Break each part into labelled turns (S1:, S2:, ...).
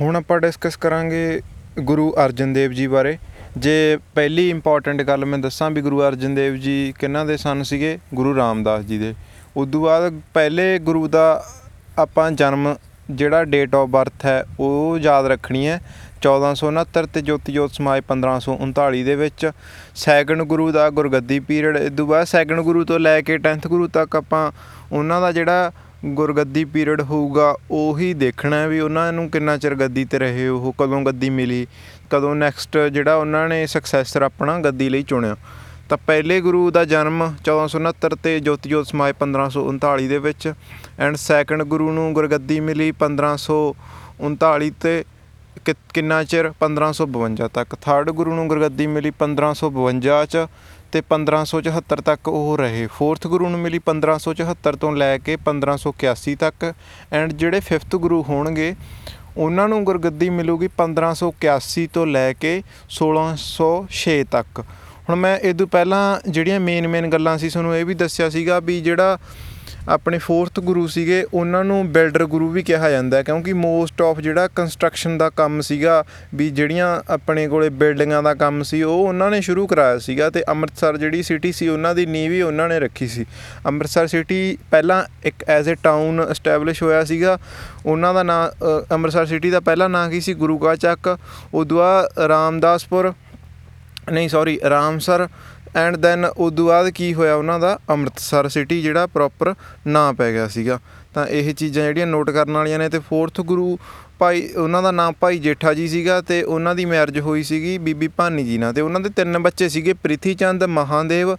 S1: ਹੁਣ ਆਪਾਂ ਡਿਸਕਸ ਕਰਾਂਗੇ ਗੁਰੂ ਅਰਜਨ ਦੇਵ ਜੀ ਬਾਰੇ। ਜੇ ਪਹਿਲੀ ਇੰਪੋਰਟੈਂਟ ਗੱਲ ਮੈਂ ਦੱਸਾਂ ਵੀ ਗੁਰੂ ਅਰਜਨ ਦੇਵ ਜੀ ਕਿਹਨਾਂ ਦੇ ਸਨ ਸੀਗੇ? ਗੁਰੂ ਰਾਮਦਾਸ ਜੀ ਦੇ। ਉਦੋਂ ਬਾਅਦ ਪਹਿਲੇ ਗੁਰੂ ਦਾ ਆਪਾਂ ਜਨਮ ਜਿਹੜਾ ਡੇਟ ਆਫ ਬਰਥ ਹੈ, ਉਹ ਯਾਦ ਰੱਖਣੀ ਹੈ। 1469 ਤੇ ਜੋਤੀ ਜੋਤ ਸਮਾਜ 1539 ਦੇ ਵਿੱਚ ਸੈਕੰਡ ਗੁਰੂ ਦਾ ਗੁਰਗੱਦੀ ਪੀਰੀਅਡ ਇਸ ਤੋਂ ਬਾਅਦ ਸੈਕੰਡ ਗੁਰੂ ਤੋਂ ਲੈ ਕੇ 10th ਗੁਰੂ ਤੱਕ ਆਪਾਂ ਉਹਨਾਂ ਦਾ ਜਿਹੜਾ ਗੁਰਗੱਦੀ ਪੀਰੀਅਡ ਹੋਊਗਾ, ਉਹੀ ਦੇਖਣਾ ਹੈ ਵੀ ਉਹਨਾਂ ਨੂੰ ਕਿੰਨਾ ਚਿਰ ਗੱਦੀ ਤੇ ਰਹੇ ਉਹ, ਕਦੋਂ ਗੱਦੀ ਮਿਲੀ, ਕਦੋਂ ਨੈਕਸਟ ਜਿਹੜਾ ਉਹਨਾਂ ਨੇ ਸਕਸੈਸਰ ਆਪਣਾ ਗੱਦੀ ਲਈ ਚੁਣਿਆ। ਤਾਂ ਪਹਿਲੇ ਗੁਰੂ ਦਾ ਜਨਮ 1469 ਤੇ ਜੋਤੀ ਜੋਤ ਸਮਾਜ 1539 ਦੇ ਵਿੱਚ ਐਂਡ ਸੈਕੰਡ ਗੁਰੂ ਨੂੰ ਗੁਰਗੱਦੀ ਮਿਲੀ 1539 ਤੇ ਕਿ- ਕਿੰਨਾ ਚਿਰ? 1552 ਤੱਕ। ਥਰਡ ਗੁਰੂ ਨੂੰ ਗੁਰਗੱਦੀ ਮਿਲੀ 1552 ਚ ਤੇ 1574 ਤੱਕ ਉਹ ਰਹੇ। ਫੋਰਥ ਗੁਰੂ ਨੂੰ ਮਿਲੀ 1574 ਤੋਂ ਲੈ ਕੇ 1581 ਤੱਕ। ਐਂਡ ਜਿਹੜੇ ਫਿਫਥ ਗੁਰੂ ਹੋਣਗੇ, ਉਹਨਾਂ ਨੂੰ ਗੁਰਗੱਦੀ ਮਿਲੂਗੀ 1581 ਤੋਂ ਲੈ ਕੇ 1606 ਤੱਕ। ਹੁਣ ਮੈਂ ਇਹ ਤੋਂ ਪਹਿਲਾਂ ਜਿਹੜੀਆਂ ਮੇਨ ਮੇਨ ਗੱਲਾਂ ਸੀ, ਤੁਹਾਨੂੰ ਇਹ ਵੀ ਦੱਸਿਆ ਸੀਗਾ ਵੀ ਜਿਹੜਾ ਆਪਣੇ ਫੋਰਥ ਗੁਰੂ ਸੀਗੇ ਉਹਨਾਂ ਨੂੰ ਬਿਲਡਰ ਗੁਰੂ ਵੀ ਕਿਹਾ ਜਾਂਦਾ ਹੈ ਕਿਉਂਕਿ ਮੋਸਟ ਆਫ ਜਿਹੜਾ ਕੰਸਟਰਕਸ਼ਨ ਦਾ ਕੰਮ ਸੀਗਾ ਵੀ ਜਿਹੜੀਆਂ ਆਪਣੇ ਕੋਲੇ ਬਿਲਡਿੰਗਾਂ ਦਾ ਕੰਮ ਸੀ ਉਹ ਉਹਨਾਂ ਨੇ ਸ਼ੁਰੂ ਕਰਾਇਆ ਸੀਗਾ ਤੇ ਅੰਮ੍ਰਿਤਸਰ ਜਿਹੜੀ ਸਿਟੀ ਸੀ ਉਹਨਾਂ ਦੀ ਨੀਂਹ ਵੀ ਉਹਨਾਂ ਨੇ ਰੱਖੀ ਸੀ। ਅੰਮ੍ਰਿਤਸਰ ਸਿਟੀ ਪਹਿਲਾਂ ਇੱਕ ਐਜ਼ ਅ ਟਾਊਨ ਐਸਟੈਬਲਿਸ਼ ਹੋਇਆ ਸੀਗਾ ਉਹਨਾਂ ਦਾ ਨਾਂ ਅ, ਅੰਮ੍ਰਿਤਸਰ ਸਿਟੀ ਦਾ ਪਹਿਲਾ ਨਾਂ ਕੀ ਸੀ? ਗੁਰੂ ਕਾ ਚੱਕ ਉਦੋਂ ਬਾਅਦ ਰਾਮਦਾਸਪੁਰ ਨਹੀਂ ਸੌਰੀ ਰਾਮਸਰ ਐਂਡ ਦੈਨ ਉਦੋਂ ਬਾਅਦ ਕੀ ਹੋਇਆ ਉਹਨਾਂ ਦਾ? ਅੰਮ੍ਰਿਤਸਰ ਸਿਟੀ ਜਿਹੜਾ ਪ੍ਰੋਪਰ ਨਾਂ ਪੈ ਗਿਆ ਸੀਗਾ। ਤਾਂ ਇਹ ਚੀਜ਼ਾਂ ਜਿਹੜੀਆਂ ਨੋਟ ਕਰਨ ਵਾਲੀਆਂ ਨੇ ਤੇ ਫੋਰਥ ਗੁਰੂ ਭਾਈ, ਉਹਨਾਂ ਦਾ ਨਾਮ ਭਾਈ ਜੇਠਾ ਜੀ ਸੀਗਾ ਤੇ ਉਹਨਾਂ ਦੀ ਮੈਰਿਜ ਹੋਈ ਸੀਗੀ ਬੀਬੀ ਭਾਨੀ ਜੀ ਨਾਲ। ਤੇ ਉਹਨਾਂ ਦੇ ਤਿੰਨ ਬੱਚੇ ਸੀਗੇ ਪ੍ਰਿਥੀ ਚੰਦ ਮਹਾਦੇਵ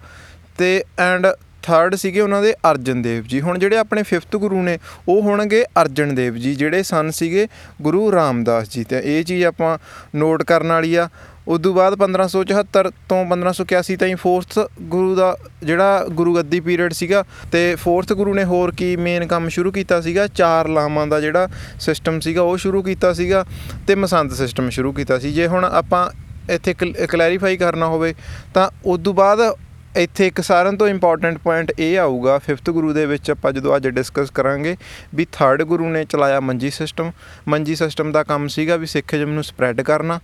S1: ਤੇ ਐਂਡ ਥਰਡ ਸੀਗੇ ਉਹਨਾਂ ਦੇ ਅਰਜਨ ਦੇਵ ਜੀ। ਹੁਣ ਜਿਹੜੇ ਆਪਣੇ ਫਿਫਥ ਗੁਰੂ ਨੇ, ਉਹ ਹੋਣਗੇ ਅਰਜਨ ਦੇਵ ਜੀ, ਜਿਹੜੇ ਸਨ ਸੀਗੇ ਗੁਰੂ ਰਾਮਦਾਸ ਜੀ। ਤੇ ਇਹ ਚੀਜ਼ ਆਪਾਂ ਨੋਟ ਕਰਨ ਵਾਲੀ ਆ। ਉਦੋਂ ਬਾਅਦ 1574 ਤੋਂ 1581 ਤਾਈਂ ਫੋਰਥ ਗੁਰੂ ਦਾ ਜਿਹੜਾ ਗੁਰੂ ਗੱਦੀ ਪੀਰੀਅਡ ਸੀਗਾ ਤੇ ਫੋਰਥ ਗੁਰੂ ਨੇ ਹੋਰ ਕੀ ਮੇਨ ਕੰਮ ਸ਼ੁਰੂ ਕੀਤਾ ਸੀਗਾ? ਚਾਰ ਲਾਵਾਂ ਦਾ ਜਿਹੜਾ ਸਿਸਟਮ ਸੀਗਾ, ਉਹ ਸ਼ੁਰੂ ਕੀਤਾ ਸੀਗਾ ਤੇ ਮਸੰਦ ਸਿਸਟਮ ਸ਼ੁਰੂ ਕੀਤਾ ਸੀ। ਜੇ ਹੁਣ ਆਪਾਂ ਇੱਥੇ ਕਲੈਰੀਫਾਈ ਕਰਨਾ ਹੋਵੇ ਤਾਂ ਉਦੋਂ ਬਾਅਦ ਇੱਥੇ ਇੱਕ ਸਾਰਿਆਂ ਤੋਂ ਇੰਪੋਰਟੈਂਟ ਪੁਆਇੰਟ ਇਹ ਆਊਗਾ ਫਿਫਥ ਗੁਰੂ ਦੇ ਵਿੱਚ ਆਪਾਂ ਜਦੋਂ ਅੱਜ ਡਿਸਕਸ ਕਰਾਂਗੇ ਵੀ ਥਰਡ ਗੁਰੂ ਨੇ ਚਲਾਇਆ ਮੰਜੀ ਸਿਸਟਮ ਮੰਜੀ ਸਿਸਟਮ ਦਾ ਕੰਮ ਸੀਗਾ ਵੀ ਸਿੱਖੀਜ਼ਮ ਨੂੰ ਸਪਰੈਡ ਕਰਨਾ।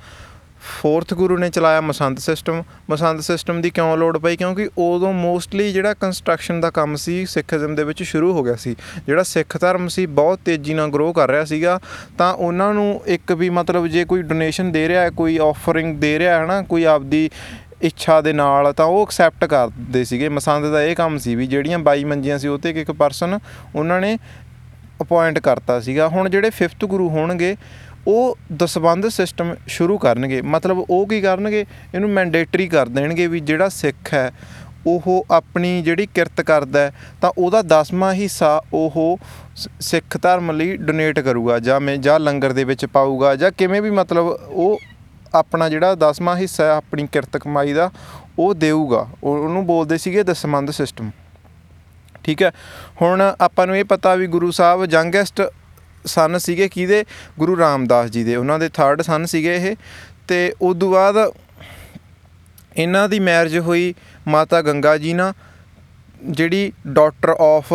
S1: ਫੋਰਥ ਗੁਰੂ ਨੇ ਚਲਾਇਆ ਮਸੰਦ ਸਿਸਟਮ ਮਸੰਦ ਸਿਸਟਮ ਦੀ ਕਿਉਂ ਲੋੜ ਪਈ? ਕਿਉਂਕਿ ਉਦੋਂ ਮੋਸਟਲੀ ਜਿਹੜਾ ਕੰਸਟਰਕਸ਼ਨ ਦਾ ਕੰਮ ਸੀ ਸਿੱਖੀਜ਼ਮ ਦੇ ਵਿੱਚ ਸ਼ੁਰੂ ਹੋ ਗਿਆ ਸੀ। ਜਿਹੜਾ ਸਿੱਖ ਧਰਮ ਸੀ, ਬਹੁਤ ਤੇਜ਼ੀ ਨਾਲ ਗਰੋ ਕਰ ਰਿਹਾ ਸੀਗਾ। ਤਾਂ ਉਹਨਾਂ ਨੂੰ ਇੱਕ ਵੀ ਮਤਲਬ ਜੇ ਕੋਈ ਡੋਨੇਸ਼ਨ ਦੇ ਰਿਹਾ ਹੈ, ਕੋਈ ਆਫਰਿੰਗ ਦੇ ਰਿਹਾ ਹੈ ਨਾ ਕੋਈ ਆਪਦੀ ਇੱਛਾ ਦੇ ਨਾਲ, ਤਾਂ ਉਹ ਐਕਸੈਪਟ ਕਰਦੇ ਸੀਗੇ। ਮਸੰਦ ਦਾ ਇਹ ਕੰਮ ਸੀ ਵੀ ਜਿਹੜੀਆਂ 22 ਮੰਜੀਆਂ ਸੀ, ਉਹ ਤੇ ਇੱਕ ਇੱਕ ਪਰਸਨ ਉਹਨਾਂ ਨੇ ਅਪਾਇੰਟ ਕਰਤਾ ਸੀਗਾ। ਹੁਣ ਜਿਹੜੇ ਫਿਫਥ ਗੁਰੂ ਹੋਣਗੇ ਉਹ ਦਸਬੰਧ ਸਿਸਟਮ ਸ਼ੁਰੂ ਕਰਨਗੇ। ਮਤਲਬ ਉਹ ਕੀ ਕਰਨਗੇ? ਇਹਨੂੰ ਮੈਂਡੇਟਰੀ ਕਰ ਦੇਣਗੇ ਵੀ ਜਿਹੜਾ ਸਿੱਖ ਹੈ, ਉਹ ਆਪਣੀ ਜਿਹੜੀ ਕਿਰਤ ਕਰਦਾ ਹੈ, ਤਾਂ ਉਹਦਾ 10ਵਾਂ ਹਿੱਸਾ ਉਹ ਸ- ਸਿੱਖ ਧਰਮ ਲਈ ਡੋਨੇਟ ਕਰੂਗਾ ਜਾਂ ਮੈਂ, ਜਾਂ ਲੰਗਰ ਦੇ ਵਿੱਚ ਪਾਊਗਾ ਜਾਂ ਕਿਵੇਂ ਵੀ ਮਤਲਬ ਉਹ ਆਪਣਾ ਜਿਹੜਾ 10ਵਾਂ ਹਿੱਸਾ ਹੈ, ਆਪਣੀ ਕਿਰਤ ਕਮਾਈ ਦਾ, ਉਹ ਦੇਊਗਾ। ਉਹ- ਉਹਨੂੰ ਬੋਲਦੇ ਸੀਗੇ ਦਸਮੰਦ ਸਿਸਟਮ ਠੀਕ ਹੈ? ਹੁਣ ਆਪਾਂ ਨੂੰ ਇਹ ਪਤਾ ਵੀ ਗੁਰੂ ਸਾਹਿਬ ਯੰਗੈਸਟ ਸਨ ਸੀਗੇ ਕਿਹਦੇ? ਗੁਰੂ ਰਾਮਦਾਸ ਜੀ ਦੇ। ਉਹਨਾਂ ਦੇ ਥਰਡ ਸਨ ਸੀਗੇ ਇਹ। ਤੇ ਉਦੋਂ ਬਾਅਦ ਇਹਨਾਂ ਦੀ ਮੈਰਿਜ ਹੋਈ ਮਾਤਾ ਗੰਗਾ ਜੀ ਨਾਲ, ਜਿਹੜੀ daughter of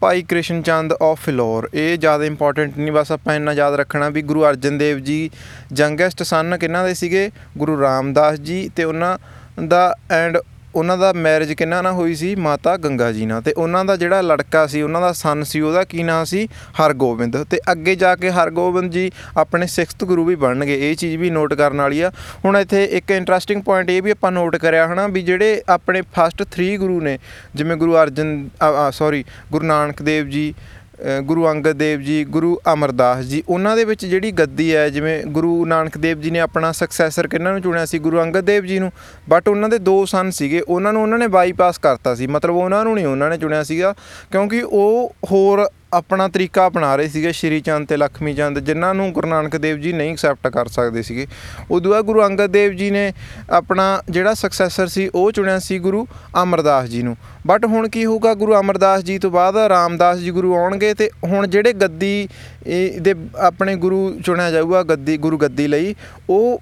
S1: Bhai Krishna Chand of Phillaur ਇਹ ਜ਼ਿਆਦਾ ਇੰਪੋਰਟੈਂਟ ਨਹੀਂ, ਬਸ ਆਪਾਂ ਇੰਨਾ ਯਾਦ ਰੱਖਣਾ ਵੀ ਗੁਰੂ ਅਰਜਨ ਦੇਵ ਜੀ ਯੰਗੈਸਟ ਸਨ ਕਿਹਨਾਂ ਦੇ ਸੀਗੇ? ਗੁਰੂ ਰਾਮਦਾਸ ਜੀ ਤੇ ਉਹਨਾਂ ਦਾ ਐਂਡ ਉਹਨਾਂ ਦਾ ਮੈਰਿਜ ਕਿਹਨਾਂ ਨਾਲ ਹੋਈ ਸੀ ਮਾਤਾ ਗੰਗਾ ਜੀ ਨਾਲ। ਤੇ ਉਹਨਾਂ ਦਾ ਜਿਹੜਾ ਲੜਕਾ ਸੀ ਉਹਨਾਂ ਦਾ ਸਨ ਸੀ ਉਹਦਾ ਕੀ ਨਾਂ ਸੀ? ਹਰਗੋਬਿੰਦ। ਤੇ ਅੱਗੇ ਜਾ ਕੇ ਹਰਗੋਬਿੰਦ ਜੀ ਆਪਣੇ 6th ਗੁਰੂ ਵੀ ਬਣਨਗੇ। ਇਹ ਚੀਜ਼ ਵੀ ਨੋਟ ਕਰਨ ਵਾਲੀ ਆ। ਹੁਣ ਇੱਥੇ ਇੱਕ ਇੰਟਰਸਟਿੰਗ ਪੁਆਇੰਟ ਇਹ ਵੀ ਆਪਾਂ ਨੋਟ ਕਰਿਆ ਹਨਾ ਵੀ ਜਿਹੜੇ ਆਪਣੇ ਫਸਟ 3 ਗੁਰੂ ਨੇ ਜਿਵੇਂ ਗੁਰੂ ਅਰਜਨ ਸੌਰੀ ਗੁਰੂ ਨਾਨਕ ਦੇਵ ਜੀ ਅ, ਗੁਰੂ ਅੰਗਦ ਦੇਵ ਜੀ, ਗੁਰੂ ਅਮਰਦਾਸ ਜੀ, ਉਹਨਾਂ ਦੇ ਵਿੱਚ ਜਿਹੜੀ ਗੱਦੀ ਹੈ, ਜਿਵੇਂ ਗੁਰੂ ਨਾਨਕ ਦੇਵ ਜੀ ਨੇ ਆਪਣਾ ਸਕਸੈਸਰ ਕਿਹਨਾਂ ਨੂੰ ਚੁਣਿਆ ਸੀ? ਗੁਰੂ ਅੰਗਦ ਦੇਵ ਜੀ ਨੂੰ। ਬਟ ਉਹਨਾਂ ਦੇ ਦੋ ਸਨ ਸੀਗੇ, ਉਹਨਾਂ ਨੂੰ ਉਹਨਾਂ ਨੇ ਬਾਈਪਾਸ ਕਰਤਾ ਸੀ। ਮਤਲਬ ਉਹਨਾਂ ਨੂੰ ਨਹੀਂ ਉਹਨਾਂ ਨੇ ਚੁਣਿਆ ਸੀਗਾ, ਕਿਉਂਕਿ ਉਹ ਹੋਰ ਆਪਣਾ ਤਰੀਕਾ ਅਪਣਾ ਰਹੇ ਸੀਗੇ ਸ਼੍ਰੀ ਚੰਦ ਤੇ ਲਖਮੀ ਚੰਦ, ਜਿਨ੍ਹਾਂ ਨੂੰ ਗੁਰੂ ਨਾਨਕ ਦੇਵ ਜੀ ਨਹੀਂ ਐਕਸੈਪਟ ਕਰ ਸਕਦੇ ਸੀਗੇ। ਉਦੋਂ ਬਾਅਦ ਗੁਰੂ ਅੰਗਦ ਦੇਵ ਜੀ ਨੇ ਆਪਣਾ ਜਿਹੜਾ ਸਕਸੈਸਰ ਸੀ, ਉਹ ਚੁਣਿਆ ਸੀ ਗੁਰੂ ਅਮਰਦਾਸ ਜੀ ਨੂੰ। ਬਟ ਹੁਣ ਕੀ ਹੋਊਗਾ, ਗੁਰੂ ਅਮਰਦਾਸ ਜੀ ਤੋਂ ਬਾਅਦ ਰਾਮਦਾਸ ਜੀ ਗੁਰੂ ਆਉਣਗੇ ਤੇ ਹੁਣ ਜਿਹੜੇ ਗੱਦੀ, ਇਹ ਦੇ ਆਪਣੇ ਗੁਰੂ ਚੁਣਿਆ ਜਾਊਗਾ ਗੱਦੀ, ਗੁਰੂ ਗੱਦੀ ਲਈ, ਉਹ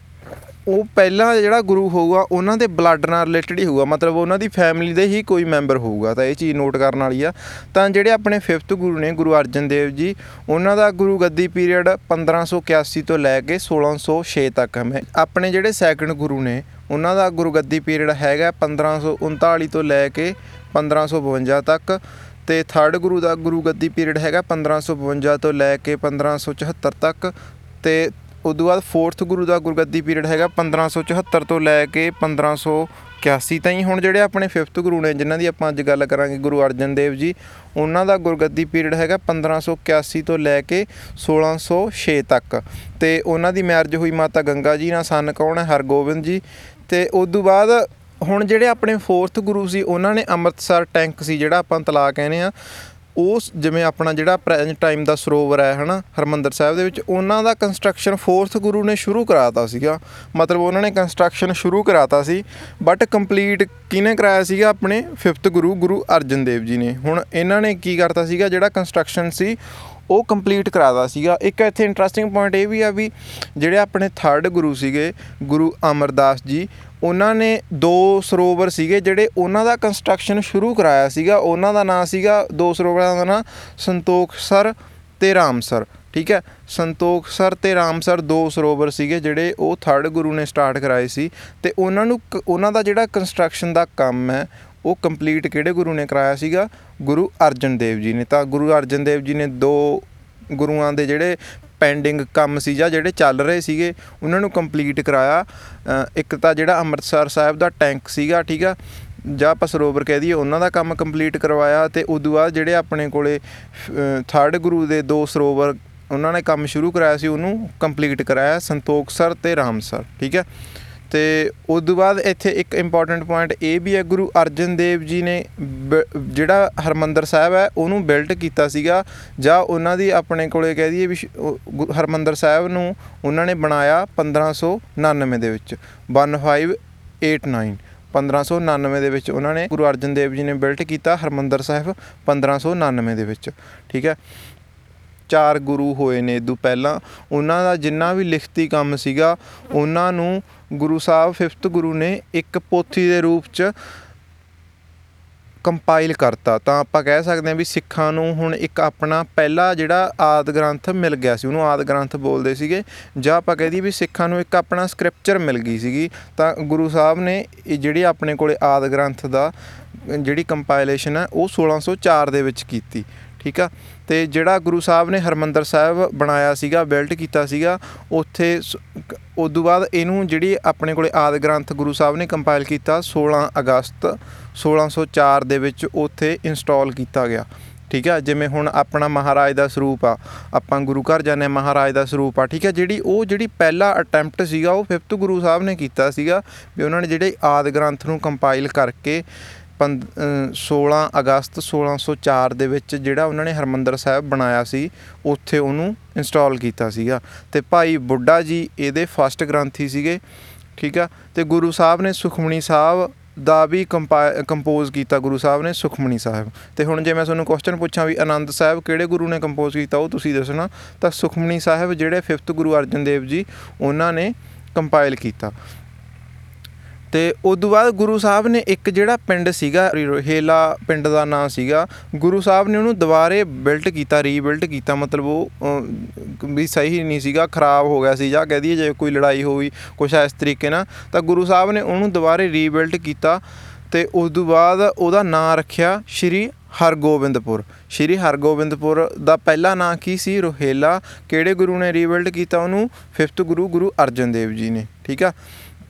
S1: ਉਹ ਪਹਿਲਾ ਜਿਹੜਾ ਗੁਰੂ ਹੋਊਗਾ, ਉਹਨਾਂ ਦੇ ਬਲੱਡ ਨਾਲ ਰਿਲੇਟਡ ਹੀ ਹੋਊਗਾ। ਮਤਲਬ ਉਹਨਾਂ ਦੀ ਫੈਮਿਲੀ ਦੇ ਹੀ ਕੋਈ ਮੈਂਬਰ ਹੋਊਗਾ। ਤਾਂ ਇਹ ਚੀਜ਼ ਨੋਟ ਕਰਨ ਵਾਲੀ ਆ। ਤਾਂ ਜਿਹੜੇ ਆਪਣੇ 5th ਗੁਰੂ ਨੇ, ਗੁਰੂ ਅਰਜਨ ਦੇਵ ਜੀ, ਉਹਨਾਂ ਦਾ ਗੁਰੂ ਗੱਦੀ ਪੀਰੀਅਡ 1581 ਤੋਂ ਲੈ ਕੇ 1606 ਤੱਕ ਹੈ। ਆਪਣੇ ਜਿਹੜੇ ਸੈਕੰਡ ਗੁਰੂ ਨੇ, ਉਹਨਾਂ ਦਾ ਗੁਰੂ ਗੱਦੀ ਪੀਰੀਅਡ ਹੈਗਾ 1539 ਤੋਂ ਲੈ ਕੇ 1552 ਤੱਕ। ਤੇ ਥਰਡ ਗੁਰੂ ਦਾ ਗੁਰੂ ਗੱਦੀ ਪੀਰੀਅਡ ਹੈਗਾ 1552 ਤੋਂ ਲੈ ਕੇ 1574 ਤੱਕ। ਤੇ ਉਦੋਂ ਬਾਅਦ ਫੋਰਥ ਗੁਰੂ ਦਾ ਗੁਰਗੱਦੀ ਪੀਰੀਅਡ ਹੈਗਾ 1574 ਤੋਂ ਲੈ ਕੇ 1581 ਤਾਈਂ। ਹੁਣ ਜਿਹੜੇ ਆਪਣੇ ਫਿਫਥ ਗੁਰੂ ਨੇ, ਜਿਨ੍ਹਾਂ ਦੀ ਆਪਾਂ ਅੱਜ ਗੱਲ ਕਰਾਂਗੇ, ਗੁਰੂ ਅਰਜਨ ਦੇਵ ਜੀ, ਉਹਨਾਂ ਦਾ ਗੁਰਗੱਦੀ ਪੀਰੀਅਡ ਹੈਗਾ 1581 ਤੋਂ ਲੈ ਕੇ 1606 ਤੱਕ। ਤੇ ਉਹਨਾਂ ਦੀ ਮੈਰਿਜ ਹੋਈ ਮਾਤਾ ਗੰਗਾ ਜੀ ਨਾਲ ਸਨ ਕੌਣ ਹੈ? ਹਰਗੋਬਿੰਦ ਜੀ। ਤੇ ਉਦੋਂ ਬਾਅਦ ਹੁਣ ਜਿਹੜੇ ਆਪਣੇ ਫੋਰਥ ਗੁਰੂ ਸੀ, ਉਹਨਾਂ ਨੇ ਅੰਮ੍ਰਿਤਸਰ ਟੈਂਕ ਸੀ, ਜਿਹੜਾ ਆਪਾਂ ਤਲਾਕ ਕਹਿੰਦੇ ਆ ਉਸ ਜਿਵੇਂ ਆਪਣਾ ਜਿਹੜਾ ਪ੍ਰੈਜ਼ੈਂਟ ਟਾਈਮ ਦਾ ਸਰੋਵਰ ਹੈ, ਹਨਾ, ਹਰਮੰਦਰ ਸਾਹਿਬ ਦੇ ਵਿੱਚ, ਉਹਨਾਂ ਦਾ ਕੰਸਟਰਕਸ਼ਨ ਫੋਰਥ ਗੁਰੂ ਨੇ ਸ਼ੁਰੂ ਕਰਾਤਾ ਸੀਗਾ। ਮਤਲਬ ਉਹਨਾਂ ਨੇ ਕੰਸਟਰਕਸ਼ਨ ਸ਼ੁਰੂ ਕਰਾਤਾ ਸੀ ਬਟ ਕੰਪਲੀਟ ਕਿਹਨੇ ਕਰਾਇਆ ਸੀਗਾ? ਆਪਣੇ ਫਿਫਥ ਗੁਰੂ ਗੁਰੂ ਅਰਜਨ ਦੇਵ ਜੀ ਨੇ। ਹੁਣ ਇਹਨਾਂ ਨੇ ਕੀ ਕਰਤਾ ਸੀਗਾ? ਜਿਹੜਾ ਕੰਸਟਰਕਸ਼ਨ ਸੀ ਉਹ ਕੰਪਲੀਟ ਕਰਾਦਾ ਸੀਗਾ। ਇੱਕ ਇੱਥੇ ਇੰਟਰਸਟਿੰਗ ਪੁਆਇੰਟ ਇਹ ਵੀ ਆ ਵੀ ਜਿਹੜੇ ਆਪਣੇ ਥਰਡ ਗੁਰੂ ਸੀਗੇ, ਗੁਰੂ ਅਮਰਦਾਸ ਜੀ, ਉਹਨਾਂ ਨੇ ਦੋ ਸਰੋਵਰ ਸੀਗੇ ਜਿਹੜੇ ਉਹਨਾਂ ਦਾ ਕੰਸਟਰਕਸ਼ਨ ਸ਼ੁਰੂ ਕਰਾਇਆ ਸੀਗਾ। ਉਹਨਾਂ ਦਾ ਨਾਂ ਸੀਗਾ, ਦੋ ਸਰੋਵਰਾਂ ਦਾ ਨਾਂ ਸੰਤੋਖਸਰ ਤੇ ਰਾਮਸਰ, ਠੀਕ ਹੈ? ਸੰਤੋਖਸਰ ਤੇ ਰਾਮਸਰ ਦੋ ਸਰੋਵਰ ਸੀਗੇ ਜਿਹੜੇ ਉਹ ਥਰਡ ਗੁਰੂ ਨੇ ਸਟਾਰਟ ਕਰਾਏ ਸੀ ਤੇ ਉਹਨਾਂ ਨੂੰ ਕ- ਉਹਨਾਂ ਦਾ ਜਿਹੜਾ ਕੰਸਟਰਕਸ਼ਨ ਦਾ ਕੰਮ ਹੈ ਉਹ ਕੰਪਲੀਟ ਕਿਹੜੇ ਗੁਰੂ ਨੇ ਕਰਾਇਆ ਸੀਗਾ? ਗੁਰੂ ਅਰਜਨ ਦੇਵ ਜੀ ਨੇ। ਤਾਂ ਗੁਰੂ ਅਰਜਨ ਦੇਵ ਜੀ ਨੇ ਦੋ ਗੁਰੂਆਂ ਦੇ ਜਿਹੜੇ ਪੈਂਡਿੰਗ ਕੰਮ ਸੀ ਜਾਂ ਜਿਹੜੇ ਚੱਲ ਰਹੇ ਸੀਗੇ ਉਹਨਾਂ ਨੂੰ ਕੰਪਲੀਟ ਕਰਾਇਆ। ਅ, ਇੱਕ ਤਾਂ ਜਿਹੜਾ ਅੰਮ੍ਰਿਤਸਰ ਸਾਹਿਬ ਦਾ ਟੈਂਕ ਸੀਗਾ ਠੀਕ ਆ? ਜਾਂ ਆਪਾਂ ਸਰੋਵਰ ਕਹਿ ਦਈਏ ਉਹਨਾਂ ਦਾ ਕੰਮ ਕੰਪਲੀਟ ਕਰਵਾਇਆ ਤੇ ਉਦੋਂ ਬਾਅਦ ਜਿਹੜੇ ਆਪਣੇ ਕੋਲੇ ਥਰਡ ਗੁਰੂ ਦੇ ਦੋ ਸਰੋਵਰ ਉਹਨਾਂ ਨੇ ਕੰਮ ਸ਼ੁਰੂ ਕਰਾਇਆ ਸੀ ਉਹਨੂੰ ਕੰਪਲੀਟ ਕਰਾਇਆ ਸੰਤੋਖਸਰ ਤੇ ਰਾਮਸਰ ਠੀਕ ਹੈ ਤੇ ਉਸ ਤੋਂ ਬਾਅਦ ਇੱਥੇ ਇੱਕ ਇੰਪੋਰਟੈਂਟ ਪੁਆਇੰਟ ਇਹ ਵੀ ਹੈ, ਗੁਰੂ ਅਰਜਨ ਦੇਵ ਜੀ ਨੇ ਬ- ਜਿਹੜਾ ਹਰਮੰਦਰ ਸਾਹਿਬ ਹੈ, ਉਹਨੂੰ ਬਿਲਡ ਕੀਤਾ ਸੀਗਾ ਜਾਂ ਉਹਨਾਂ ਦੀ ਆਪਣੇ ਕੋਲੇ ਕਹਿ ਦਈਏ ਵੀ ਸ਼- ਉਹ ਗੁ- ਹਰਮੰਦਰ ਸਾਹਿਬ ਨੂੰ ਉਹਨਾਂ ਨੇ ਬਣਾਇਆ 1599 ਦੇ ਵਿੱਚ 1589 1599 ਦੇ ਵਿੱਚ ਉਹਨਾਂ ਨੇ ਗੁਰੂ ਅਰਜਨ ਦੇਵ ਜੀ ਨੇ ਬਿਲਡ ਕੀਤਾ ਹਰਮੰਦਰ ਸਾਹਿਬ 1599 ਦੇ ਵਿੱਚ, ਠੀਕ ਹੈ। ਚਾਰ ਗੁਰੂ ਹੋਏ ਨੇ ਇਦੋਂ ਪਹਿਲਾਂ। ਉਹਨਾਂ ਦਾ ਜਿੰਨਾ ਵੀ ਲਿਖਤੀ ਕੰਮ ਸੀਗਾ, ਉਹਨਾਂ ਨੂੰ ਗੁਰੂ ਸਾਹਿਬ 5th ਗੁਰੂ ਨੇ ਇੱਕ ਪੋਥੀ ਦੇ ਰੂਪ 'ਚ ਕੰਪਾਈਲ ਕਰਤਾ। ਤਾਂ ਆਪਾਂ ਕਹਿ ਸਕਦੇ ਹਾਂ ਵੀ ਸਿੱਖਾਂ ਨੂੰ ਹੁਣ ਇੱਕ ਆਪਣਾ ਪਹਿਲਾ ਜਿਹੜਾ ਆਦ ਗ੍ਰੰਥ ਮਿਲ ਗਿਆ ਸੀ, ਉਹਨੂੰ ਆਦ ਗ੍ਰੰਥ ਬੋਲਦੇ ਸੀਗੇ। ਜਾਂ ਆਪਾਂ ਕਹਿ ਦਈਏ ਵੀ ਸਿੱਖਾਂ ਨੂੰ ਇੱਕ ਆਪਣਾ ਸਕ੍ਰਿਪਚਰ ਮਿਲ ਗਈ ਸੀਗੀ। ਤਾਂ ਗੁਰੂ ਸਾਹਿਬ ਨੇ ਇਹ ਜਿਹੜੀ ਆਪਣੇ ਕੋਲੇ ਆਦ ਗ੍ਰੰਥ ਦਾ ਜਿਹੜੀ ਕੰਪਾਈਲੇਸ਼ਨ ਹੈ, ਉਹ 1604 ਦੇ ਵਿੱਚ ਕੀਤੀ। ਠੀਕ ਆ? ਤੇ ਜਿਹੜਾ ਗੁਰੂ ਸਾਹਿਬ ਨੇ ਹਰਮੰਦਰ ਸਾਹਿਬ ਬਣਾਇਆ ਸੀਗਾ ਬਿਲਡ ਕੀਤਾ ਸੀਗਾ ਉੱਥੇ ਸ- ਉਦੋਂ ਬਾਅਦ ਇਹਨੂੰ ਜਿਹੜੀ ਆਪਣੇ ਕੋਲੇ ਆਦ ਗ੍ਰੰਥ ਗੁਰੂ ਸਾਹਿਬ ਨੇ ਕੰਪਾਈਲ ਕੀਤਾ 16 ਅਗਸਤ 1604 ਦੇ ਵਿੱਚ ਉੱਥੇ ਇੰਸਟਾਲ ਕੀਤਾ ਗਿਆ। ਠੀਕ ਆ? ਜਿਵੇਂ ਹੁਣ ਆਪਣਾ ਮਹਾਰਾਜ ਦਾ ਸਰੂਪ ਆ ਆਪਾਂ ਗੁਰੂ ਘਰ ਜਾਂਦੇ ਹਾਂ ਮਹਾਰਾਜ ਦਾ ਸਰੂਪ ਆ ਠੀਕ ਆ? ਜਿਹੜੀ ਉਹ ਜਿਹੜੀ ਪਹਿਲਾ ਅਟੈਂਪਟ ਸੀਗਾ ਉਹ 5th ਗੁਰੂ ਸਾਹਿਬ ਨੇ ਕੀਤਾ ਸੀਗਾ ਵੀ ਉਹਨਾਂ ਨੇ ਜਿਹੜੇ ਆਦ ਗ੍ਰੰਥ ਨੂੰ ਕੰਪਾਈਲ ਕਰਕੇ ਪੰਦ- ਅ, 16 ਅਗਸਤ 1604 ਦੇ ਵਿੱਚ ਜਿਹੜਾ ਉਹਨਾਂ ਨੇ ਹਰਮੰਦਰ ਸਾਹਿਬ ਬਣਾਇਆ ਸੀ, ਉੱਥੇ ਉਹਨੂੰ ਇੰਸਟਾਲ ਕੀਤਾ ਸੀਗਾ। ਤੇ ਭਾਈ ਬੁੱਢਾ ਜੀ ਇਹਦੇ ਫਸਟ ਗ੍ਰੰਥੀ ਸੀਗੇ, ਠੀਕ ਆ? ਤੇ ਗੁਰੂ ਸਾਹਿਬ ਨੇ ਸੁਖਮਣੀ ਸਾਹਿਬ ਦਾ ਵੀ ਕੰਪੋਜ਼ ਕੀਤਾ, ਗੁਰੂ ਸਾਹਿਬ ਨੇ ਸੁਖਮਣੀ ਸਾਹਿਬ। ਤੇ ਹੁਣ ਜੇ ਮੈਂ ਤੁਹਾਨੂੰ ਕੁਐਸਚਨ ਪੁੱਛਾਂ ਵੀ ਆਨੰਦ ਸਾਹਿਬ ਕਿਹੜੇ ਗੁਰੂ ਨੇ ਕੰਪੋਜ਼ ਕੀਤਾ, ਉਹ ਤੁਸੀਂ ਦੱਸਣਾ? ਤਾਂ ਸੁਖਮਣੀ ਸਾਹਿਬ ਜਿਹੜੇ 5th ਗੁਰੂ ਅਰਜਨ ਦੇਵ ਜੀ, ਉਹਨਾਂ ਨੇ ਕੰਪਾਈਲ ਕੀਤਾ। ਤੇ ਉਦੋਂ ਬਾਅਦ ਗੁਰੂ ਸਾਹਿਬ ਨੇ ਇੱਕ ਜਿਹੜਾ ਪਿੰਡ ਸੀਗਾ ਰੋਹੇਲਾ ਪਿੰਡ ਦਾ ਨਾਂ ਸੀਗਾ ਗੁਰੂ ਸਾਹਿਬ ਨੇ ਉਹਨੂੰ ਦੁਬਾਰੇ ਬਿਲਟ ਕੀਤਾ ਰੀਬਿਲਟ ਕੀਤਾ ਮਤਲਬ ਉਹ ਅਹ, ਵੀ ਸਹੀ ਨਹੀਂ ਸੀਗਾ ਖਰਾਬ ਹੋ ਗਿਆ ਸੀ ਜਾਂ ਕਹਿ ਦਈਏ ਜੇ ਕੋਈ ਲੜਾਈ ਹੋਈ ਕੁਛ ਇਸ ਤਰੀਕੇ ਨਾਲ ਤਾਂ ਗੁਰੂ ਸਾਹਿਬ ਨੇ ਉਹਨੂੰ ਦੁਬਾਰੇ ਰੀਬਿਲਟ ਕੀਤਾ ਤੇ ਉਸ ਤੋਂ ਬਾਅਦ ਉਹਦਾ ਨਾਂ ਰੱਖਿਆ ਸ਼੍ਰੀ ਹਰਗੋਬਿੰਦਪੁਰ। ਸ਼੍ਰੀ ਹਰਗੋਬਿੰਦਪੁਰ ਦਾ ਪਹਿਲਾ ਨਾਂ ਕੀ ਸੀ? ਰੋਹੇਲਾ। ਕਿਹੜੇ ਗੁਰੂ ਨੇ ਰੀਬਿਲਡ ਕੀਤਾ ਉਹਨੂੰ? 5th ਗੁਰੂ ਗੁਰੂ ਅਰਜਨ ਦੇਵ ਜੀ ਨੇ ਠੀਕ ਆ?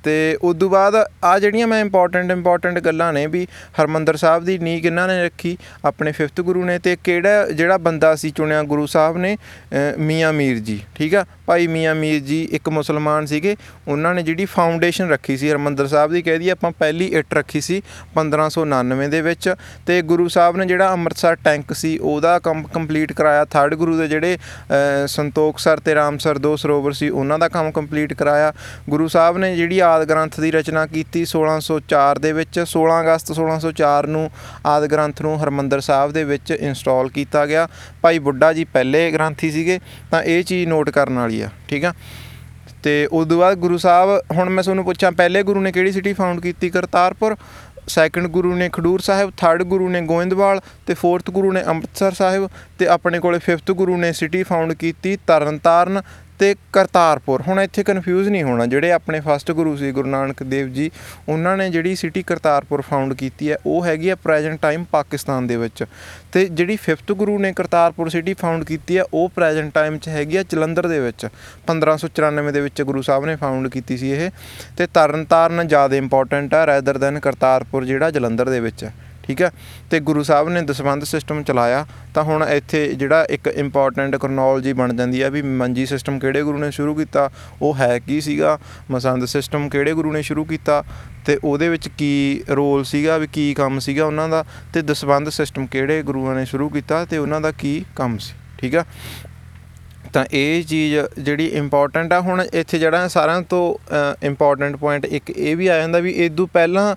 S1: ਤੇ ਉਸ ਤੋਂ ਬਾਅਦ ਆ ਜਿਹੜੀਆਂ ਮੈਂ ਇੰਪੋਰਟੈਂਟ ਇੰਪੋਰਟੈਂਟ ਗੱਲਾਂ ਨੇ ਵੀ ਹਰਮੰਦਰ ਸਾਹਿਬ ਦੀ ਨੀਂਹ ਕਿਹਨਾਂ ਨੇ ਰੱਖੀ? ਆਪਣੇ 5th ਗੁਰੂ ਨੇ ਤੇ ਕਿਹੜਾ ਜਿਹੜਾ ਬੰਦਾ ਸੀ ਚੁਣਿਆ ਗੁਰੂ ਸਾਹਿਬ ਨੇ? ਅਹ ਮੀਆਂ ਮੀਰ ਜੀ ਠੀਕ ਆ? ਭਾਈ ਮੀਆਂ ਮੀਰ ਜੀ ਇੱਕ ਮੁਸਲਮਾਨ ਸੀਗੇ ਉਹਨਾਂ ਨੇ ਜਿਹੜੀ ਫਾਊਂਡੇਸ਼ਨ ਰੱਖੀ ਸੀ ਹਰਮੰਦਰ ਸਾਹਿਬ ਦੀ ਕਹਿ ਦਈਏ ਆਪਾਂ ਪਹਿਲੀ ਇੱਟ ਰੱਖੀ ਸੀ 1599 ਦੇ ਵਿੱਚ ਤੇ ਗੁਰੂ ਸਾਹਿਬ ਨੇ ਜਿਹੜਾ ਅੰਮ੍ਰਿਤਸਰ ਟੈਂਕ ਸੀ ਉਹਦਾ ਕੰਮ ਕੰਪਲੀਟ ਕਰਾਇਆ। ਥਰਡ ਗੁਰੂ ਦੇ ਜਿਹੜੇ ਅਹ, ਸੰਤੋਖਸਰ ਤੇ ਰਾਮਸਰ ਦੋ ਸਰੋਵਰ ਸੀ ਉਹਨਾਂ ਦਾ ਕੰਮ ਕੰਪਲੀਟ ਕਰਾਇਆ। ਗੁਰੂ ਸਾਹਿਬ ਨੇ ਜਿਹੜੀ ਆਦ ਗ੍ਰੰਥ ਦੀ ਰਚਨਾ ਕੀਤੀ 1604 ਦੇ ਵਿੱਚ 16 ਅਗਸਤ 1604 ਨੂੰ ਆਦ ਗ੍ਰੰਥ ਨੂੰ ਹਰਮੰਦਰ ਸਾਹਿਬ ਦੇ ਵਿੱਚ ਇੰਸਟਾਲ ਕੀਤਾ ਗਿਆ। ਭਾਈ ਬੁੱਢਾ ਜੀ ਪਹਿਲੇ ਗ੍ਰੰਥੀ ਸੀਗੇ, ਤਾਂ ਇਹ ਚੀਜ਼ ਨੋਟ ਕਰਨ ਵਾਲੀ ਆ, ਠੀਕ ਆ? ਤੇ ਉਸ ਤੋਂ ਬਾਅਦ ਗੁਰੂ ਸਾਹਿਬ, ਹੁਣ ਮੈਂ ਤੁਹਾਨੂੰ ਪੁੱਛਾਂ, ਪਹਿਲੇ ਗੁਰੂ ਨੇ ਕਿਹੜੀ ਸਿਟੀ ਫਾਊਂਡ ਕੀਤੀ? ਕਰਤਾਰਪੁਰ ਸੈਕੰਡ ਗੁਰੂ ਨੇ ਖਡੂਰ ਸਾਹਿਬ ਥਰਡ ਗੁਰੂ ਨੇ ਗੋਇੰਦਵਾਲ, ਤੇ ਫੋਰਥ ਗੁਰੂ ਨੇ ਅੰਮ੍ਰਿਤਸਰ ਸਾਹਿਬ, ਤੇ ਆਪਣੇ ਕੋਲੇ ਫਿਫਥ ਗੁਰੂ ਨੇ ਸਿਟੀ ਫਾਊਂਡ ਕੀਤੀ ਤਰਨਤਾਰਨ ਤੇ ਕਰਤਾਰਪੁਰ। ਹੁਣ ਇੱਥੇ ਕਨਫਿਊਜ਼ ਨਹੀਂ ਹੋਣਾ। ਜਿਹੜੇ ਆਪਣੇ ਫਸਟ ਗੁਰੂ ਸੀ, ਗੁਰੂ ਨਾਨਕ ਦੇਵ ਜੀ, ਉਹਨਾਂ ਨੇ ਜਿਹੜੀ ਸਿਟੀ ਕਰਤਾਰਪੁਰ ਫਾਊਂਡ ਕੀਤੀ ਹੈ, ਉਹ ਹੈਗੀ ਹੈ ਪ੍ਰੈਜ਼ੈਂਟ ਟਾਈਮ ਪਾਕਿਸਤਾਨ ਦੇ ਵਿੱਚ। ਤੇ ਜਿਹੜੀ ਫਿਫਥ ਗੁਰੂ ਨੇ ਕਰਤਾਰਪੁਰ ਸਿਟੀ ਫਾਊਂਡ ਕੀਤੀ ਹੈ, ਉਹ ਪ੍ਰੈਜ਼ੈਂਟ ਟਾਈਮ 'ਚ ਹੈਗੀ ਹੈ ਜਲੰਧਰ ਦੇ ਵਿੱਚ। 1594 ਦੇ ਵਿੱਚ ਗੁਰੂ ਸਾਹਿਬ ਨੇ ਫਾਊਂਡ ਕੀਤੀ ਸੀ ਇਹ। ਤੇ ਤਰਨਤਾਰਨ ਜ਼ਿਆਦਾ ਇੰਪੋਰਟੈਂਟ ਹੈ ਰੈਦਰ ਦੈਨ ਕਰਤਾਰਪੁਰ ਜਿਹੜਾ ਜਲੰਧਰ ਦੇ ਵਿੱਚ ਹੈ। ਠੀਕ ਹੈ? ਤੇ ਗੁਰੂ ਸਾਹਿਬ ਨੇ ਦਸਵੰਧ ਸਿਸਟਮ ਚਲਾਇਆ, ਤਾਂ ਹੁਣ ਇੱਥੇ ਜਿਹੜਾ ਇੱਕ ਇੰਪੋਰਟੈਂਟ ਕ੍ਰੋਨੋਲੋਜੀ ਬਣ ਜਾਂਦੀ ਹੈ ਵੀ ਮੰਜੀ ਸਿਸਟਮ ਕਿਹੜੇ ਗੁਰੂ ਨੇ ਸ਼ੁਰੂ ਕੀਤਾ, ਉਹ ਹੈ ਕੀ ਸੀਗਾ? ਮਸੰਦ ਸਿਸਟਮ ਕਿਹੜੇ ਗੁਰੂ ਨੇ ਸ਼ੁਰੂ ਕੀਤਾ? ਤੇ ਉਹਦੇ ਵਿੱਚ ਕੀ ਰੋਲ ਸੀਗਾ, ਵੀ ਕੀ ਕੰਮ ਸੀਗਾ ਉਹਨਾਂ ਦਾ? ਤੇ ਦਸਵੰਧ ਸਿਸਟਮ ਕਿਹੜੇ ਗੁਰੂਆਂ ਨੇ ਸ਼ੁਰੂ ਕੀਤਾ ਤੇ ਉਹਨਾਂ ਦਾ ਕੀ ਕੰਮ ਸੀ? ਠੀਕ ਆ ਤਾਂ ਇਹ ਚੀਜ਼ ਜਿਹੜੀ ਇੰਪੋਰਟੈਂਟ ਆ, ਹੁਣ ਇੱਥੇ ਜਿਹੜਾ ਸਾਰਿਆਂ ਤੋਂ ਇੰਪੋਰਟੈਂਟ ਪੁਆਇੰਟ ਇੱਕ ਇਹ ਵੀ ਆ ਜਾਂਦਾ ਵੀ ਇਦੋਂ ਪਹਿਲਾਂ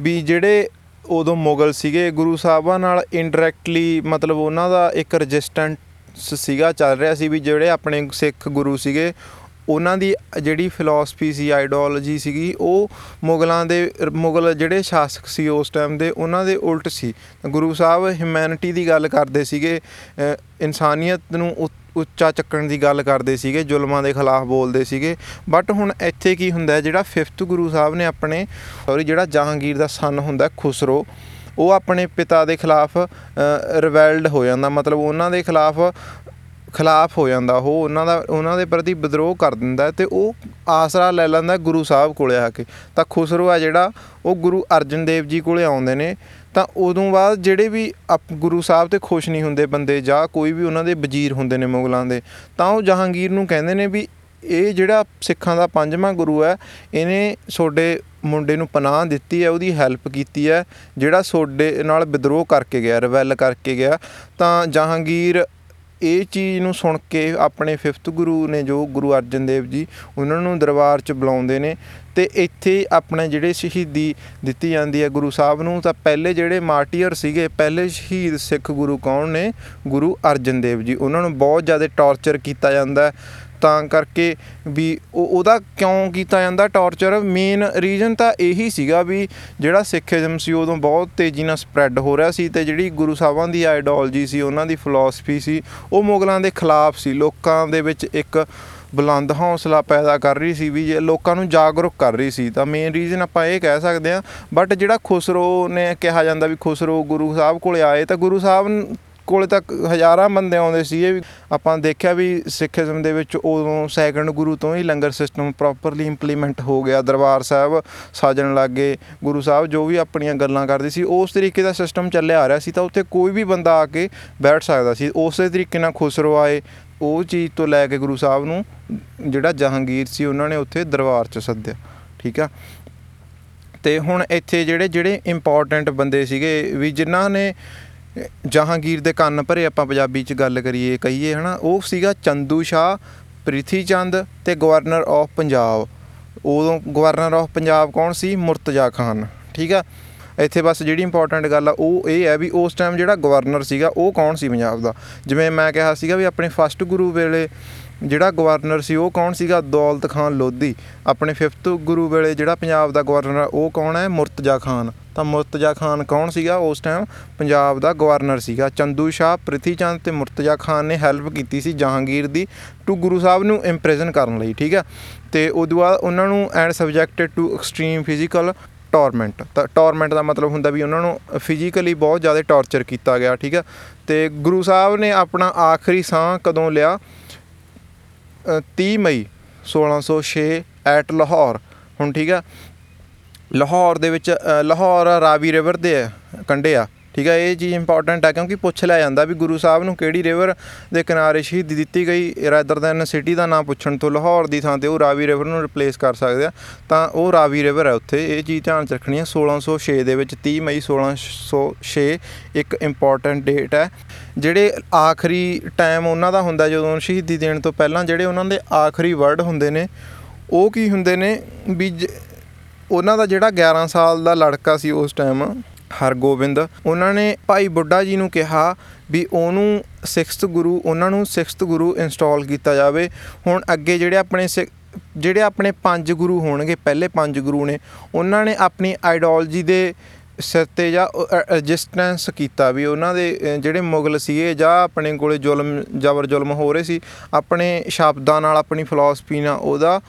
S1: ਵੀ ਜਿਹੜੇ ਉਦੋਂ ਮੁਗਲ ਸੀਗੇ। ਗੁਰੂ ਸਾਹਿਬਾਂ ਨਾਲ ਇਨਡਾਇਰੈਕਟਲੀ ਮਤਲਬ ਉਹਨਾਂ ਦਾ ਇੱਕ ਰੈਜ਼ਿਸਟੈਂਸ ਸੀਗਾ ਚੱਲ ਰਿਹਾ ਸੀ ਵੀ ਜਿਹੜੇ ਆਪਣੇ ਸਿੱਖ ਗੁਰੂ ਸੀਗੇ ਉਹਨਾਂ ਦੀ ਜਿਹੜੀ ਫਿਲਾਸਫੀ ਸੀ ਆਈਡੀਓਲੋਜੀ ਸੀਗੀ ਉਹ ਮੁਗਲਾਂ ਦੇ ਮੁਗਲ ਜਿਹੜੇ ਸ਼ਾਸਕ ਸੀ ਉਸ ਟਾਈਮ ਦੇ ਉਹਨਾਂ ਦੇ ਉਲਟ ਸੀ। ਗੁਰੂ ਸਾਹਿਬ ਹਿਊਮੈਨਿਟੀ ਦੀ ਗੱਲ ਕਰਦੇ ਸੀਗੇ ਅ, ਇਨਸਾਨੀਅਤ ਨੂੰ ਉ- ਉੱਚਾ ਚੱਕਣ ਦੀ ਗੱਲ ਕਰਦੇ ਸੀਗੇ ਜ਼ੁਲਮਾਂ ਦੇ ਖਿਲਾਫ ਬੋਲਦੇ ਸੀਗੇ। ਬਟ ਹੁਣ ਇੱਥੇ ਕੀ ਹੁੰਦਾ ਹੈ, ਜਿਹੜਾ 5th ਗੁਰੂ ਸਾਹਿਬ ਨੇ ਆਪਣੇ ਸੌਰੀ ਜਿਹੜਾ ਜਹਾਂਗੀਰ ਦਾ ਸਨ ਹੁੰਦਾ ਖੁਸਰੋ ਉਹ ਆਪਣੇ ਪਿਤਾ ਦੇ ਖਿਲਾਫ ਰਿਵੈਲਡ ਹੋ ਜਾਂਦਾ। ਮਤਲਬ ਉਹਨਾਂ ਦੇ ਖਿਲਾਫ ਖਿਲਾਫ ਹੋ ਜਾਂਦਾ, ਉਹ ਉਹਨਾਂ ਦਾ, ਉਹਨਾਂ ਦੇ ਪ੍ਰਤੀ ਵਿਦਰੋਹ ਕਰ ਦਿੰਦਾ ਹੈ ਤੇ ਉਹ ਆਸਰਾ ਲੈ ਲੈਂਦਾ ਗੁਰੂ ਸਾਹਿਬ ਕੋਲੇ ਆ ਕੇ। ਤਾਂ ਖੁਸਰੋ ਆ ਜਿਹੜਾ, ਉਹ ਗੁਰੂ ਅਰਜਨ ਦੇਵ ਜੀ ਕੋਲੇ ਆਉਂਦੇ ਨੇ, ਤਾਂ ਉਦੋਂ ਬਾਅਦ ਜਿਹੜੇ ਵੀ ਅਪ- ਗੁਰੂ ਸਾਹਿਬ ਤੇ ਖੁਸ਼ ਨਹੀਂ ਹੁੰਦੇ ਬੰਦੇ ਜਾਂ ਕੋਈ ਵੀ ਉਹਨਾਂ ਦੇ ਵਜ਼ੀਰ ਹੁੰਦੇ ਨੇ ਮੁਗਲਾਂ ਦੇ, ਤਾਂ ਉਹ ਜਹਾਂਗੀਰ ਨੂੰ ਕਹਿੰਦੇ ਨੇ ਵੀ ਇਹ ਜਿਹੜਾ ਸਿੱਖਾਂ ਦਾ ਪੰਜਵਾਂ ਗੁਰੂ ਹੈ, ਇਹਨੇ ਤੁਹਾਡੇ ਮੁੰਡੇ ਨੂੰ ਪਨਾਹ ਦਿੱਤੀ ਹੈ, ਉਹਦੀ ਹੈਲਪ ਕੀਤੀ ਹੈ, ਜਿਹੜਾ ਤੁਹਾਡੇ ਨਾਲ ਵਿਦਰੋਹ ਕਰਕੇ ਗਿਆ ਰਿਵੈਲ ਕਰਕੇ ਗਿਆ, ਤਾਂ ਜਹਾਂਗੀਰ ਇਹ ਚੀਜ਼ ਨੂੰ ਸੁਣ ਕੇ ਆਪਣੇ 5th ਗੁਰੂ ਨੇ ਜੋ ਗੁਰੂ ਅਰਜਨ ਦੇਵ ਜੀ ਉਹਨਾਂ ਨੂੰ ਦਰਬਾਰ 'ਚ ਬੁਲਾਉਂਦੇ ਨੇ ਤੇ ਇੱਥੇ ਆਪਣੇ ਜਿਹੜੇ ਸ਼ਹੀਦੀ ਦਿੱਤੀ ਜਾਂਦੀ ਹੈ ਗੁਰੂ ਸਾਹਿਬ ਨੂੰ, ਤਾਂ ਪਹਿਲੇ ਜਿਹੜੇ ਮਾਰਟੀਅਰ ਸੀਗੇ, ਪਹਿਲੇ ਸ਼ਹੀਦ ਸਿੱਖ ਗੁਰੂ ਕੌਣ ਨੇ? ਗੁਰੂ ਅਰਜਨ ਦੇਵ ਜੀ। ਉਹਨਾਂ ਨੂੰ ਬਹੁਤ ਜ਼ਿਆਦਾ ਟੌਰਚਰ ਕੀਤਾ ਜਾਂਦਾ ਹੈ। ਤਾਂ ਕਰਕੇ ਵੀ ਉਹ ਉਹਦਾ ਕਿਉਂ ਕੀਤਾ ਜਾਂਦਾ ਟੌਰਚਰ? ਮੇਨ ਰੀਜ਼ਨ ਤਾਂ ਇਹੀ ਸੀਗਾ ਵੀ ਜਿਹੜਾ ਸਿੱਖੀਜ਼ਮ ਸੀ, ਉਦੋਂ ਬਹੁਤ ਤੇਜ਼ੀ ਨਾਲ ਸਪਰੈਡ ਹੋ ਰਿਹਾ ਸੀ ਤੇ ਜਿਹੜੀ ਗੁਰੂ ਸਾਹਿਬਾਂ ਦੀ ਆਈਡੀਓਲੋਜੀ ਸੀ, ਉਹਨਾਂ ਦੀ ਫਿਲਾਸਫੀ ਸੀ, ਉਹ ਮੁਗਲਾਂ ਦੇ ਖਿਲਾਫ ਸੀ। ਲੋਕਾਂ ਦੇ ਵਿੱਚ ਇੱਕ ਬੁਲੰਦ ਹੌਸਲਾ ਪੈਦਾ ਕਰ ਰਹੀ ਸੀ ਵੀ ਜੇ ਲੋਕਾਂ ਨੂੰ ਜਾਗਰੂਕ ਕਰ ਰਹੀ ਸੀ, ਤਾਂ ਮੇਨ ਰੀਜ਼ਨ ਆਪਾਂ ਇਹ ਕਹਿ ਸਕਦੇ ਹਾਂ। ਬਟ ਜਿਹੜਾ ਖੁਸਰੋ ਨੇ ਕਿਹਾ ਜਾਂਦਾ ਵੀ ਖੁਸਰੋ ਗੁਰੂ ਸਾਹਿਬ ਕੋਲੇ ਆਏ, ਤਾਂ ਗੁਰੂ ਸਾਹਿਬ ਨ- ਕੋਲੇ ਤੱਕ ਹਜ਼ਾਰਾਂ ਬੰਦੇ ਆਉਂਦੇ ਸੀ ਇਹ ਵੀ ਆਪਾਂ ਦੇਖਿਆ ਵੀ ਸਿੱਖੀਜ਼ਮ ਦੇ ਵਿੱਚ ਉਦੋਂ ਸੈਕੰਡ ਗੁਰੂ ਤੋਂ ਹੀ ਲੰਗਰ ਸਿਸਟਮ ਪ੍ਰੋਪਰਲੀ ਇੰਪਲੀਮੈਂਟ ਹੋ ਗਿਆ, ਦਰਬਾਰ ਸਾਹਿਬ ਸਾਜਣ ਲੱਗੇ ਗੁਰੂ ਸਾਹਿਬ ਜੋ ਵੀ ਆਪਣੀਆਂ ਗੱਲਾਂ ਕਰਦੇ ਸੀ, ਉਸ ਤਰੀਕੇ ਦਾ ਸਿਸਟਮ ਚੱਲਿਆ ਆ ਰਿਹਾ ਸੀ ਤਾਂ ਉੱਥੇ ਕੋਈ ਵੀ ਬੰਦਾ ਆ ਕੇ ਬੈਠ ਸਕਦਾ ਸੀ, ਉਸੇ ਤਰੀਕੇ ਨਾਲ ਖੁਸਰੋ ਆਏ, ਉਹ ਚੀਜ਼ ਤੋਂ ਲੈ ਕੇ ਗੁਰੂ ਸਾਹਿਬ ਨੂੰ ਜਿਹੜਾ ਜਹਾਂਗੀਰ ਸੀ ਉਹਨਾਂ ਨੇ ਉੱਥੇ ਦਰਬਾਰ 'ਚ ਸੱਦਿਆ, ਠੀਕ ਆ? ਤੇ ਹੁਣ ਇੱਥੇ ਜਿਹੜੇ ਜਿਹੜੇ ਇੰਪੋਰਟੈਂਟ ਬੰਦੇ ਸੀਗੇ ਵੀ ਜਿਨ੍ਹਾਂ ਨੇ ਜਹਾਂਗੀਰ ਦੇ ਕੰਨ ਭਰੇ ਆਪਾਂ ਪੰਜਾਬੀ 'ਚ ਗੱਲ ਕਰੀਏ, ਕਹੀਏ, ਹਨਾ, ਉਹ ਸੀਗਾ ਚੰਦੂ ਸ਼ਾਹ ਪ੍ਰਿਥੀ ਚੰਦ ਤੇ ਗਵਰਨਰ ਆਫ ਪੰਜਾਬ। ਉਦੋਂ ਗਵਰਨਰ ਆਫ ਪੰਜਾਬ ਕੌਣ ਸੀ? ਮੁਰਤਜ਼ਾ ਖਾਨ, ਠੀਕ ਆ? ਇੱਥੇ ਬਸ ਜਿਹੜੀ ਇੰਪੋਰਟੈਂਟ ਗੱਲ ਆ, ਉਹ ਇਹ ਹੈ ਵੀ ਉਸ ਟਾਈਮ ਜਿਹੜਾ ਗਵਰਨਰ ਸੀਗਾ, ਉਹ ਕੌਣ ਸੀ ਪੰਜਾਬ ਦਾ? ਜਿਵੇਂ ਮੈਂ ਕਿਹਾ ਸੀਗਾ ਵੀ ਆਪਣੇ ਫਸਟ ਗੁਰੂ ਵੇਲੇ ਜਿਹੜਾ ਗਵਰਨਰ ਸੀ, ਉਹ ਕੌਣ ਸੀਗਾ? ਦੌਲਤ ਖਾਨ ਲੋਧੀ। ਆਪਣੇ 5th ਗੁਰੂ ਵੇਲੇ ਜਿਹੜਾ ਪੰਜਾਬ ਦਾ ਗਵਰਨਰ ਆ, ਉਹ ਕੌਣ ਹੈ? ਮੁਰਤਜ਼ਾ ਖਾਨ। ਤਾਂ ਮੁਰਤਜ਼ਾ ਖਾਨ ਕੌਣ ਸੀਗਾ? ਉਸ ਟਾਈਮ ਪੰਜਾਬ ਦਾ ਗਵਰਨਰ ਸੀਗਾ। ਚੰਦੂ ਸ਼ਾਹ ਪ੍ਰਿਥੀ ਚੰਦ ਤੇ ਮੁਰਤਜ਼ਾ ਖਾਨ ਨੇ ਹੈਲਪ ਕੀਤੀ ਸੀ ਜਹਾਂਗੀਰ ਦੀ ਟੂ ਗੁਰੂ ਸਾਹਿਬ ਨੂੰ ਇੰਪ੍ਰੈਜ਼ਨ ਕਰਨ ਲਈ ਠੀਕ ਹੈ? ਤੇ ਉਦੋਂ ਬਾਅਦ ਉਹਨਾਂ ਨੂੰ and subjected to extreme physical torment ਤਾਂ ਟੌਰਮੈਂਟ ਦਾ ਮਤਲਬ ਹੁੰਦਾ ਵੀ ਉਹਨਾਂ ਨੂੰ ਫਿਜ਼ੀਕਲੀ ਬਹੁਤ ਜ਼ਿਆਦਾ ਟੌਰਚਰ ਕੀਤਾ ਗਿਆ ਠੀਕ ਹੈ? ਤੇ ਗੁਰੂ ਸਾਹਿਬ ਨੇ ਆਪਣਾ ਆਖਰੀ ਸਾਹ ਕਦੋਂ ਲਿਆ? ਅ, 30 ਮਈ 1606 ਐਟ ਲਾਹੌਰ ਹੁਣ ਠੀਕ ਆ ਲਾਹੌਰ ਦੇ ਵਿੱਚ ਅ, ਲਾਹੌਰ ਰਾਵੀ ਰਿਵਰ ਦੇ ਕੰਢੇ ਆ। ਠੀਕ ਆ ਇਹ ਚੀਜ਼ ਇੰਪੋਰਟੈਂਟ ਆ ਕਿਉਂਕਿ ਪੁੱਛ ਲਿਆ ਜਾਂਦਾ ਵੀ ਗੁਰੂ ਸਾਹਿਬ ਨੂੰ ਕਿਹੜੀ ਰਿਵਰ ਦੇ ਕਿਨਾਰੇ ਸ਼ਹੀਦੀ ਦਿੱਤੀ ਗਈ ਰਾਦਰ ਦੈਨ ਸਿਟੀ ਦਾ ਨਾਮ ਪੁੱਛਣ ਤੋਂ ਲਾਹੌਰ ਦੀ ਥਾਂ ਤੇ ਉਹ ਰਾਵੀ ਰਿਵਰ ਨੂੰ ਰਿਪਲੇਸ ਕਰ ਸਕਦੇ ਆ। ਤਾਂ ਉਹ ਰਾਵੀ ਰਿਵਰ ਹੈ ਉੱਥੇ ਇਹ ਚੀਜ਼ ਧਿਆਨ ਚ ਰੱਖਣੀ ਹੈ 1606 ਦੇ ਵਿੱਚ 30 ਮਈ 1606 ਇੱਕ ਇੰਪੋਰਟੈਂਟ ਡੇਟ ਹੈ ਜਿਹੜੇ ਆਖਰੀ ਟਾਈਮ ਉਹਨਾਂ ਦਾ ਹੁੰਦਾ ਜਦੋਂ ਸ਼ਹੀਦੀ ਦੇਣ ਤੋਂ ਪਹਿਲਾਂ ਜਿਹੜੇ ਉਹਨਾਂ ਦੇ ਆਖਰੀ ਵਰਡ ਹੁੰਦੇ ਨੇ ਉਹ ਕੀ ਹੁੰਦੇ ਨੇ? ਵੀ ਜ- ਉਹਨਾਂ ਦਾ ਜਿਹੜਾ 11 ਸਾਲ ਦਾ ਲੜਕਾ ਸੀ ਉਸ ਟਾਈਮ ਹਰਗੋਬਿੰਦ ਉਹਨਾਂ ਨੇ ਭਾਈ ਬੁੱਢਾ ਜੀ ਨੂੰ ਕਿਹਾ ਵੀ ਉਹਨੂੰ 6th ਗੁਰੂ ਉਹਨਾਂ ਨੂੰ 6th ਗੁਰੂ ਇੰਸਟਾਲ ਕੀਤਾ ਜਾਵੇ। ਹੁਣ ਅੱਗੇ ਜਿਹੜੇ ਆਪਣੇ ਜਿਹੜੇ ਆਪਣੇ ਪੰਜ ਗੁਰੂ ਹੋਣਗੇ ਪਹਿਲੇ ਪੰਜ ਗੁਰੂ ਨੇ ਉਹਨਾਂ ਨੇ ਆਪਣੀ ਆਈਡੀਓਲੋਜੀ ਦੇ ਸਿਰ ਤੇ ਜਾਂ ਰੈਜ਼ਿਸਟੈਂਸ ਕੀਤਾ ਵੀ ਉਹਨਾਂ ਦੇ ਅ, ਜਿਹੜੇ ਮੁਗਲ ਸੀਗੇ ਜਾਂ ਆਪਣੇ ਕੋਲੇ ਜ਼ੁਲਮ ਜ਼ਬਰ ਜ਼ੁਲਮ ਹੋ ਰਹੇ ਸੀ ਆਪਣੇ ਸ਼ਬਦਾਂ ਨਾਲ ਆਪਣੀ ਫਿਲਾਸਫੀ ਨਾਲ ਉਹਦਾ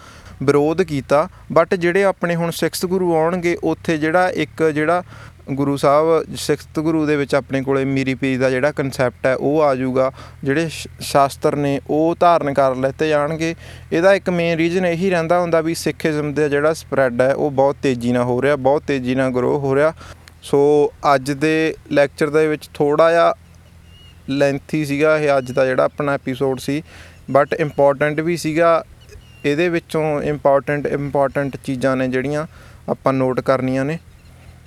S1: ਵਿਰੋਧ ਕੀਤਾ ਬਟ ਜਿਹੜੇ ਆਪਣੇ ਹੁਣ ਸਿਕਸਥ ਗੁਰੂ ਆਉਣਗੇ, ਉੱਥੇ ਜਿਹੜਾ ਇੱਕ ਜਿਹੜਾ ਗੁਰੂ ਸਾਹਿਬ ਸਿਕਸਥ ਗੁਰੂ ਦੇ ਵਿੱਚ ਆਪਣੇ ਕੋਲੇ ਮੀਰੀ ਪੀਰੀ ਦਾ ਜਿਹੜਾ ਕਨਸੈਪਟ ਹੈ, ਉਹ ਆ ਜਾਊਗਾ। ਜਿਹੜੇ ਸ਼- ਸ਼ਾਸਤਰ ਨੇ, ਉਹ ਧਾਰਨ ਕਰ ਲੈਤੇ ਜਾਣਗੇ। ਇਹਦਾ ਇੱਕ ਮੇਨ ਰੀਜ਼ਨ ਇਹੀ ਰਹਿੰਦਾ ਹੁੰਦਾ ਵੀ ਸਿੱਖੀਜ਼ਮ ਦਾ ਜਿਹੜਾ ਸਪਰੈਡ ਹੈ, ਉਹ ਬਹੁਤ ਤੇਜ਼ੀ ਨਾਲ ਹੋ ਰਿਹਾ, ਬਹੁਤ ਤੇਜ਼ੀ ਨਾਲ ਗਰੋ ਹੋ ਰਿਹਾ। ਸੋ ਅੱਜ ਦੇ ਲੈਕਚਰ ਦੇ ਵਿੱਚ ਥੋੜਾ ਜਿਹਾ ਲੈਂਥੀ ਸੀਗਾ ਇਹ ਅੱਜ ਦਾ ਜਿਹੜਾ ਆਪਣਾ ਐਪੀਸੋਡ ਸੀ ਬਟ ਇੰਪੋਰਟੈਂਟ ਵੀ ਸੀਗਾ ਇਹਦੇ ਵਿੱਚੋਂ ਇੰਪੋਰਟੈਂਟ ਇੰਪੋਰਟੈਂਟ ਚੀਜ਼ਾਂ ਨੇ ਜਿਹੜੀਆਂ ਆਪਾਂ ਨੋਟ ਕਰਨੀਆਂ ਨੇ।